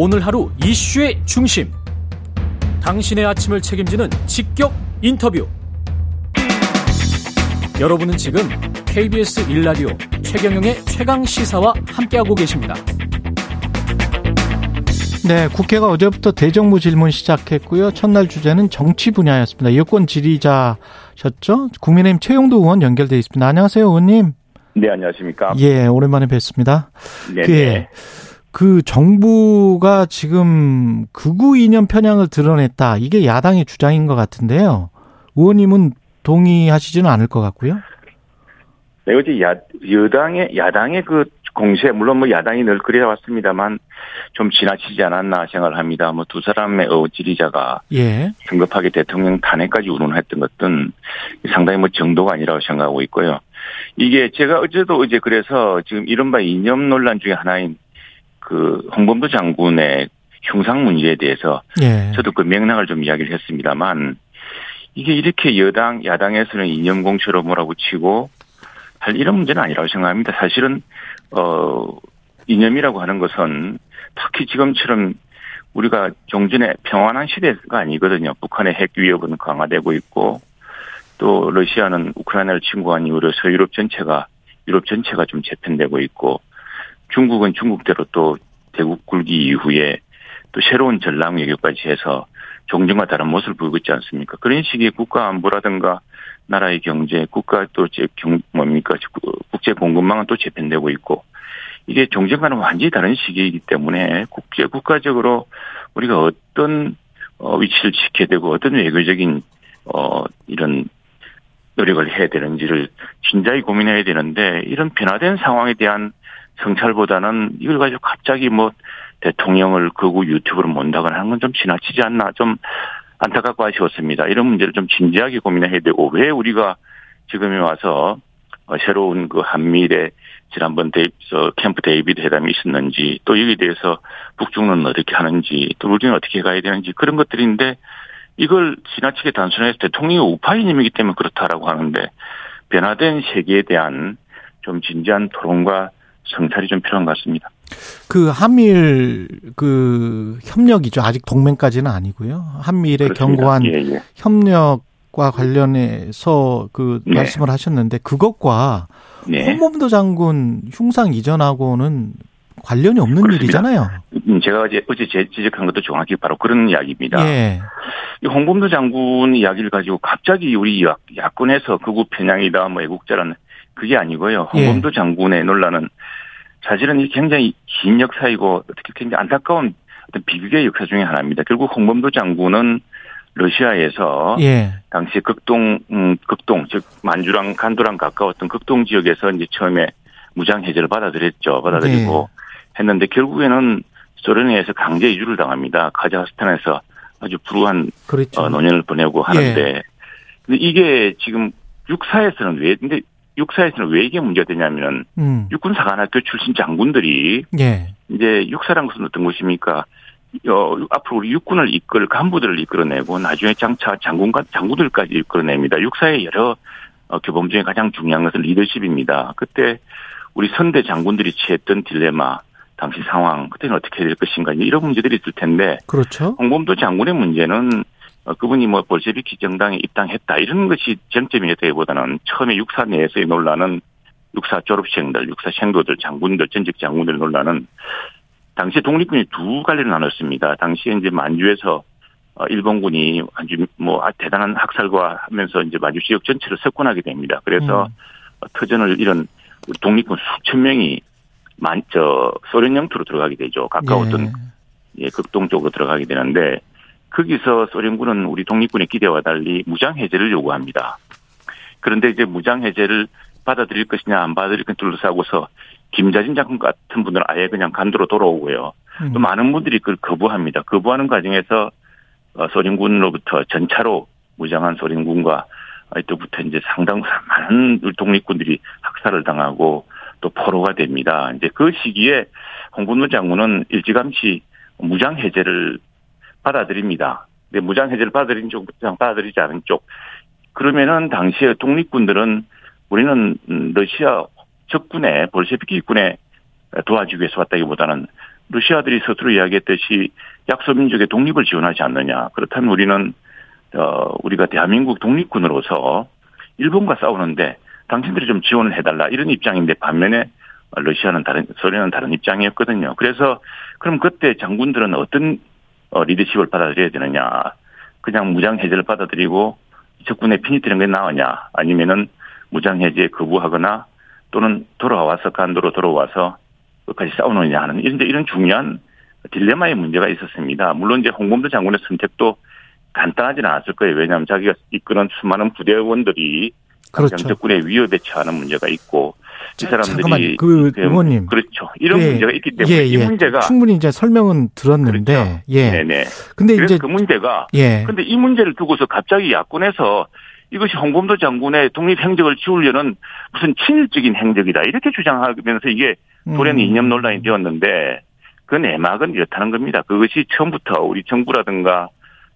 오늘 하루 이슈의 중심. 당신의 아침을 책임지는 직격 인터뷰. 여러분은 지금 KBS 일라디오 최경영의 최강 시사와 함께하고 계십니다. 네, 국회가 어제부터 대정부 질문 시작했고요. 첫날 주제는 정치 분야였습니다. 여권 지리자셨죠? 국민의힘 최용도 의원 연결돼 있습니다. 안녕하세요, 의원님. 네, 안녕하십니까? 예, 오랜만에 뵙습니다. 네. 그, 그 정부가 지금 극우 이념 편향을 드러냈다. 이게 야당의 주장인 것 같은데요. 의원님은 동의하시지는 않을 것 같고요. 네, 어제 야, 여당의, 야당의 그 공세, 물론 뭐 야당이 늘 그래왔습니다만 좀 지나치지 않았나 생각을 합니다. 뭐 두 사람의 어, 지리자가 예. 성급하게 대통령 탄핵까지 운운했던 것은 상당히 뭐 정도가 아니라고 생각하고 있고요. 이게 제가 어제도 어제 그래서 지금 이른바 이념 논란 중에 하나인 그 홍범도 장군의 흉상 문제에 대해서 예. 저도 그 맥락을 좀 이야기를 했습니다만 이게 이렇게 여당 야당에서는 이념 공처로 몰아붙이고 할 이런 문제는 아니라고 생각합니다. 사실은 어 이념이라고 하는 것은 특히 지금처럼 우리가 종전의 평안한 시대가 아니거든요. 북한의 핵 위협은 강화되고 있고 또 러시아는 우크라이나를 침공한 이후로 서유럽 전체가 유럽 전체가 좀 재편되고 있고 중국은 중국대로 또 대국 굴기 이후에 또 새로운 전랑 외교까지 해서 종전과 다른 모습을 보이고 있지 않습니까? 그런 식의 국가 안보라든가 나라의 경제, 국가 또 경, 뭡니까? 국제 공급망은 또 재편되고 있고 이게 종전과는 완전히 다른 시기이기 때문에 국제 국가적으로 우리가 어떤 어, 위치를 지켜야 되고 어떤 외교적인 어 이런 노력을 해야 되는지를 진작에 고민해야 되는데 이런 변화된 상황에 대한 성찰보다는 이걸 가지고 갑자기 뭐 대통령을 극우 유튜브로 몬다거나 하는 건 좀 지나치지 않나 좀 안타깝고 아쉬웠습니다. 이런 문제를 좀 진지하게 고민해야 되고 왜 우리가 지금에 와서 어, 새로운 그 한미일의 지난번 데이, 캠프 데이비드 회담이 있었는지 또 여기에 대해서 북중론은 어떻게 하는지 또 우리는 어떻게 가야 되는지 그런 것들인데 이걸 지나치게 단순해서 대통령이 우파이님이기 때문에 그렇다라고 하는데 변화된 세계에 대한 좀 진지한 토론과 성찰이 좀 필요한 것 같습니다. 그 한미일 그 협력이죠. 아직 동맹까지는 아니고요. 한미일의 그렇습니다. 견고한 예, 예. 협력과 관련해서 그 네. 말씀을 하셨는데 그것과 네. 홍범도 장군 흉상 이전하고는 관련이 없는 그렇습니다. 일이잖아요. 음, 제가 어제, 어제 제- 지적한 것도 정확히 바로 그런 이야기입니다. 예. 이 홍범도 장군 이야기를 가지고 갑자기 우리 야- 야권에서 극우 편향이다, 뭐 애국자라는 그게 아니고요. 예. 홍범도 장군의 논란은 사실은 이 굉장히 긴 역사이고 어떻게 굉장히 안타까운 어떤 비극의 역사 중에 하나입니다. 결국 홍범도 장군은 러시아에서 예. 당시 극동, 음, 극동, 즉, 만주랑 간도랑 가까웠던 극동 지역에서 이제 처음에 무장 해제를 받아들였죠. 받아들이고 했는데 결국에는 소련에 의해서 강제 이주를 당합니다. 카자흐스탄에서 아주 불우한 그렇죠. 어, 노년을 보내고 하는데 근데 이게 지금 육사에서는 왜 근데 육사에서는 왜 이게 문제가 되냐면은 음. 육군 사관학교 출신 장군들이 예. 이제 육사란 것은 어떤 것입니까? 어, 앞으로 우리 육군을 이끌 간부들을 이끌어내고 나중에 장차 장군과 장군들까지 이끌어냅니다. 육사의 여러 어, 교범 중에 가장 중요한 것은 리더십입니다. 그때 우리 선대 장군들이 취했던 딜레마, 당시 상황, 그때는 어떻게 될 것인가 이런 문제들이 있을 텐데 그렇죠. 홍범도 장군의 문제는 어, 그분이 뭐 볼셰비키 정당에 입당했다 이런 것이 쟁점이었다기보다는 처음에 육사 내에서의 논란은 육사 졸업생들, 육사 생도들, 장군들, 전직 장군들 논란은 당시 독립군이 두 갈래로 나눴습니다. 당시에 이제 만주에서 어, 일본군이 아주 뭐 아, 대단한 학살과 하면서 이제 만주 지역 전체를 석권하게 됩니다. 그래서 음. 어, 터전을 우리 독립군 수천 명이 만, 저, 소련 영토로 들어가게 되죠. 가까웠던 예. 예, 극동 쪽으로 들어가게 되는데 거기서 소련군은 우리 독립군의 기대와 달리 무장 해제를 요구합니다. 그런데 이제 무장 해제를 받아들일 것이냐 안 받아들일 것이냐 둘러싸고서 김자진 장군 같은 분들은 아예 그냥 간도로 돌아오고요. 음. 또 많은 분들이 그걸 거부합니다. 거부하는 과정에서 어, 소련군으로부터 전차로 무장한 소련군과 또부터 이제 상당 많은 독립군들이 학살을 당하고 또 포로가 됩니다. 이제 그 시기에 홍범도 장군은 일찌감치 무장 해제를 받아들입니다. 근데 무장 해제를 받아들인 쪽, 받아들이지 않은 쪽. 그러면은 당시에 독립군들은 우리는 음, 러시아 적군에 볼셰비키군에 도와주기 위해서 왔다기보다는 러시아들이 스스로 이야기했듯이 약소민족의 독립을 지원하지 않느냐. 그렇다면 우리는 어 우리가 대한민국 독립군으로서 일본과 싸우는데 당신들이 좀 지원을 해달라 이런 입장인데 반면에 러시아는 다른 소련은 다른 입장이었거든요. 그래서 그럼 그때 장군들은 어떤 어, 리더십을 받아들여야 되느냐? 그냥 무장 해제를 받아들이고 적군의 피니트는 게 나으냐? 아니면은 무장 해제 거부하거나 또는 돌아와서 간도로 돌아와서 끝까지 싸우느냐 하는 이런 이런 중요한 딜레마의 문제가 있었습니다. 물론 이제 홍범도 장군의 선택도 간단하지는 않았을 거예요. 왜냐하면 자기가 이끄는 수많은 부대원들이 그렇죠. 적군의 위협에 처하는 문제가 있고 이 자, 사람들이 잠깐만, 그 의원님. 그렇죠. 이런 예, 문제가 있기 때문에 예, 이 예. 문제가 충분히 이제 설명은 들었는데 그렇죠. 예. 네네. 근데 이제 그 문제가 예. 근데 이 문제를 두고서 갑자기 야권에서 이것이 홍범도 장군의 독립 행적을 지우려는 무슨 친일적인 행적이다 이렇게 주장하면서 이게 돌연 음. 이념 논란이 되었는데 그 내막은 이렇다는 겁니다. 그것이 처음부터 우리 정부라든가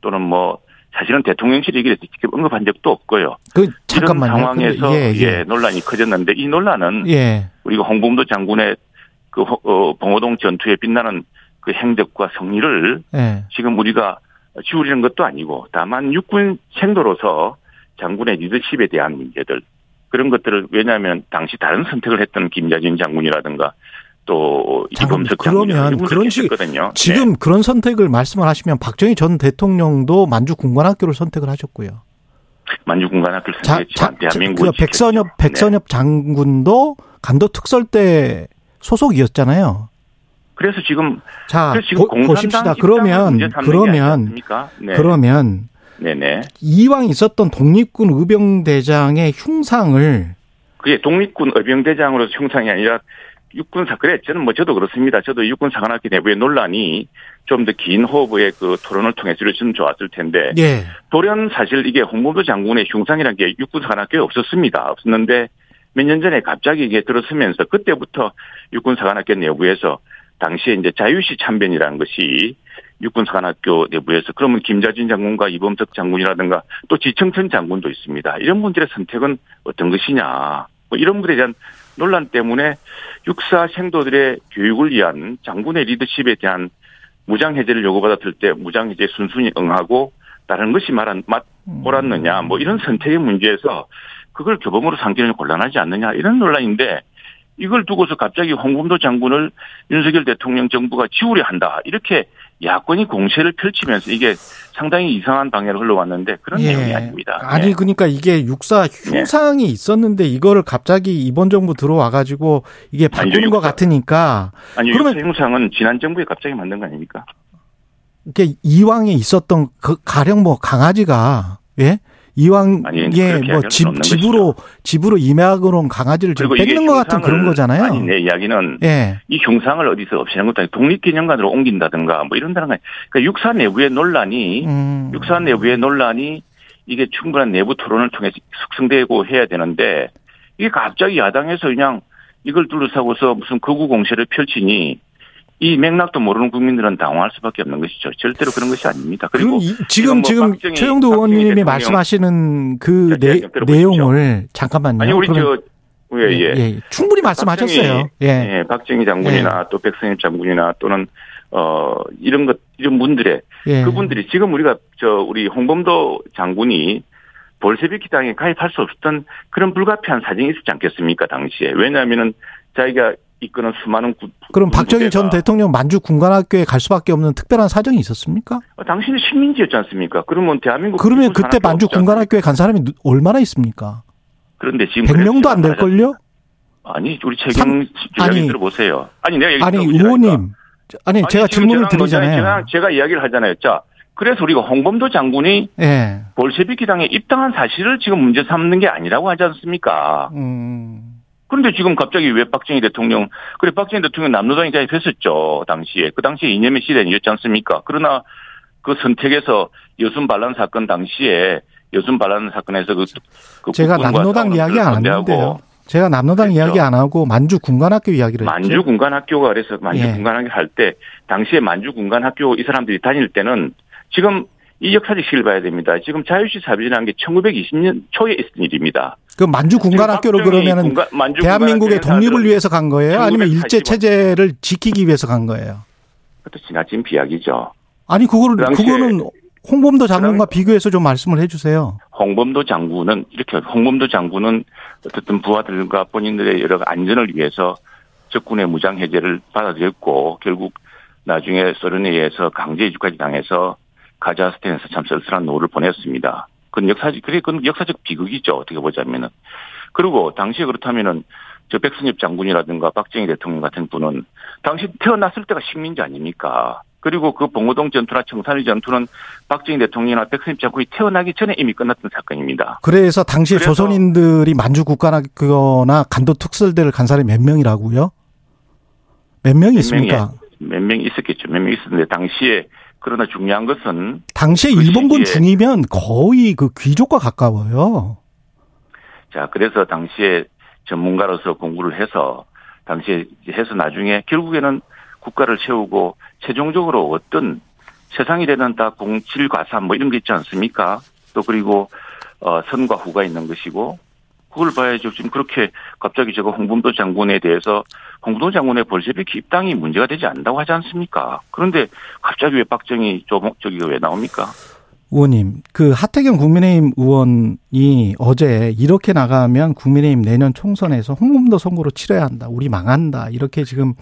또는 뭐 사실은 대통령실 얘기를 직접 언급한 적도 없고요. 그 잠깐만요. 이런 상황에서 근데 예, 예, 논란이 커졌는데 이 논란은 예. 우리가 홍범도 장군의 그 호- 어, 봉호동 전투에 빛나는 그 행적과 성리를 예. 지금 우리가 지우리는 것도 아니고 다만 육군 생도로서 장군의 리더십에 대한 문제들 그런 것들을 왜냐하면 당시 다른 선택을 했던 김자진 장군이라든가 또. 이범석 그러면 그런 식- 했거든요. 지금 그런 선택을 말씀을 하시면 박정희 전 대통령도 만주 군관학교를 선택을 하셨고요. 만주 군관학교 자, 선택했지만 자, 대한민국 그 백선엽 백선엽 장군도 간도 특설대 소속이었잖아요. 그래서 지금 자, 그래서 지금 보, 보십시다. 그러면 그러면? 네. 그러면 네네. 이왕 있었던 독립군 의병대장의 흉상을 그게 독립군 의병대장으로서 형상이 아니라 육군사 그래 저는 뭐 저도 그렇습니다. 저도 육군 사관학교 내부의 논란이 좀 더 긴 호흡의 그 토론을 통해서 이루어지면 좋았을 텐데 예. 돌연 사실 이게 홍범도 장군의 흉상이라는 게 육군 사관학교에 없었습니다. 없었는데 몇 년 전에 갑자기 이게 들어서면서 그때부터 육군 사관학교 내부에서 당시에 이제 자유시 참변이라는 것이 육군사관학교 내부에서 그러면 김자진 장군과 이범석 장군이라든가 또 지청천 장군도 있습니다. 이런 분들의 선택은 어떤 것이냐. 뭐 이런 분들에 대한 논란 때문에 육사 생도들의 교육을 위한 장군의 리더십에 대한 무장 해제를 요구받았을 때 무장 해제 순순히 응하고 다른 것이 말한 맛 옳았느냐 뭐 이런 선택의 문제에서 그걸 교범으로 상기는 곤란하지 않느냐 이런 논란인데 이걸 두고서 갑자기 홍범도 장군을 윤석열 대통령 정부가 지우려 한다 이렇게 야권이 공세를 펼치면서 이게 상당히 이상한 방향으로 흘러왔는데 그런 내용이 아닙니다. 아니 네. 그러니까 이게 육사 흉상이 있었는데 이거를 갑자기 이번 정부 들어와 가지고 이게 아니죠, 것. 같으니까 아니 그러면- 육사 형상은 지난 정부에 갑자기 만든 거 아닙니까? 이게 이왕에 있었던 그 가령 뭐 강아지가 예 이왕에 아니, 그렇게 뭐 이야기할 집 수는 없는 집으로 집으로 임야으로 온 강아지를 지금 뺏는 것 같은 그런 거잖아요. 아니 내 이야기는 예. 이 흉상을 어디서 없애는 것도 아니고 독립기념관으로 옮긴다든가 뭐 이런다는 거 그러니까 육사 내부의 논란이 음. 육사 내부의 논란이 이게 충분한 내부 토론을 통해서 숙성되고 해야 되는데 이게 갑자기 야당에서 그냥 이걸 둘러싸고서 무슨 거구 공세를 펼치니 이 맥락도 모르는 국민들은 당황할 수밖에 없는 것이죠. 절대로 그런 것이 아닙니다. 그리고 이- 지금 뭐 지금 최영도 의원님이 말씀하시는 그 내, 들어보십시오. 내용을 잠깐만요. 아니 우리 저 예, 예. 충분히 말씀하셨어요. 박정희, 예. 예, 박정희 장군이나 또 백선엽 장군이나 또는 어 이런 것 이런 분들의 예. 그분들이 지금 우리가 저 우리 홍범도 장군이 볼세비키 당에 가입할 수 없었던 그런 불가피한 사정이 있었지 않겠습니까 당시에 왜냐하면은 자기가 이끄는 수많은 구, 그럼 박정희 전 대통령 만주 군관학교에 갈 수밖에 없는 특별한 사정이 있었습니까? 어, 당신은 식민지였지 않습니까? 그러면 대한민국 그러면 그때 만주? 군관학교에 간 사람이 누- 얼마나 있습니까? 그런데 지금 100명도 안 그래서 될걸요? 아니 우리 최경 아니, 들어보세요. 아니 내가 얘기 아니. 의원님. 아니, 제가 지금 질문을 드리잖아요. 제가, 제가 이야기를 하잖아요. 자, 그래서 우리가 홍범도 장군이 예. 볼셰비키 당에 입당한 사실을 지금 문제 삼는 게 아니라고 하지 않습니까? 음. 그런데 지금 갑자기 왜 박정희 대통령, 그래, 박정희 대통령 남로당에 가입했었죠, 당시에. 그 당시에 이념의 시대였지 않습니까? 그러나 그 선택에서 여순 반란 사건 당시에 여순 반란 사건에서 그, 그 제가 싸우는 이야기 안 건대하고 했는데요. 제가 남로당 그렇죠. 이야기 안 하고 만주 군관학교 이야기를 했죠. 만주 군관학교가 그래서 만주 예. 군관학교 할 때 당시에 만주 군관학교 이 사람들이 다닐 때는 지금 이 역사적 시기를 봐야 됩니다. 지금 자유시 사비라는 게 1920년 초에 있었던 일입니다. 그 만주 군관학교를 박정희 그러면은 만주 대한민국의 독립을 위해서 간 거예요? 아니면 일제 1985 체제를 지키기 위해서 간 거예요? 그것도 지나친 비약이죠. 아니 그거를 그 그거는 홍범도 장군과 그당- 비교해서 좀 말씀을 해주세요. 홍범도 장군은 이렇게 홍범도 장군은 어쨌든 부하들과 본인들의 여러 안전을 위해서 적군의 무장 해제를 받아들였고 결국 나중에 소련에 의해서 강제 이주까지 당해서 카자흐스탄에서 참 쓸쓸한 노후를 보냈습니다. 그건 역사적 그게 그건 역사적 비극이죠 어떻게 보자면은 그리고 당시에 그렇다면은 저 백선엽 장군이라든가 박정희 대통령 같은 분은 당시 태어났을 때가 식민지 아닙니까? 그리고 그 봉오동 전투나 청산리 전투는 박정희 대통령이나 백선엽 장군이 태어나기 전에 이미 끝났던 사건입니다. 그래서 당시에 그래서- 조선인들이 만주 국가나 간도 특설대를 간 사람이 몇 명이라고요? 몇 명이 몇 있습니까? 몇명 있었겠죠. 몇 명 있었는데 당시에 그러나 중요한 것은 당시에 그 일본군 중이면 거의 그 귀족과 가까워요. 자 그래서 당시에 전문가로서 공부를 해서 당시에 해서 나중에 결국에는 국가를 세우고 최종적으로 어떤 세상이 되는 다 공칠 과산 뭐 이런 게 있지 않습니까? 또 그리고 어 선과 후가 있는 것이고 그걸 봐야죠. 지금 그렇게 갑자기 제가 홍범도 장군에 대해서 홍범도 장군의 볼셰비키 입당이 문제가 되지 않는다고 하지 않습니까? 그런데 갑자기 왜 박정희 조목 저기가 왜 나옵니까? 의원님, 그 하태경 국민의힘 의원이 어제 이렇게 나가면 국민의힘 내년 총선에서 홍범도 선거로 치러야 한다. 우리 망한다. 이렇게 지금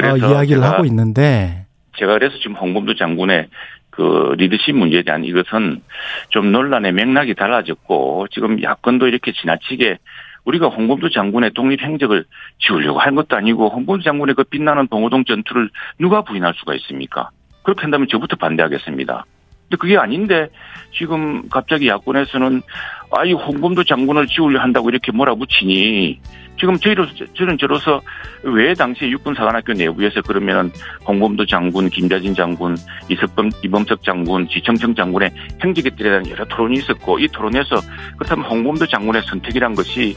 어, 이야기를 하고 있는데 제가 그래서 지금 홍범도 장군의 그 리더십 문제에 대한 이것은 좀 논란의 맥락이 달라졌고 지금 야권도 이렇게 지나치게 우리가 홍범도 장군의 독립 행적을 지우려고 한 것도 아니고 홍범도 장군의 그 빛나는 봉오동 전투를 누가 부인할 수가 있습니까? 그렇게 한다면 저부터 반대하겠습니다. 근데 그게 아닌데 지금 갑자기 야권에서는 아이 홍범도 장군을 지우려 한다고 이렇게 몰아붙이니 지금 저희로 저는 저로서 왜 당시 육군사관학교 내부에서 그러면은 홍범도 장군, 김자진 장군, 이석범, 이범석 장군, 지청청 장군의 행적에 대한 여러 토론이 있었고 이 토론에서 그렇다면 홍범도 장군의 선택이란 것이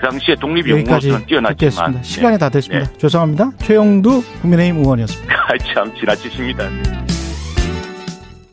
그 당시에 독립연구로서는 뛰어났지만. 시간이 네. 다 됐습니다. 죄송합니다. 최영두 국민의힘 의원이었습니다. 아, 참 지나치십니다.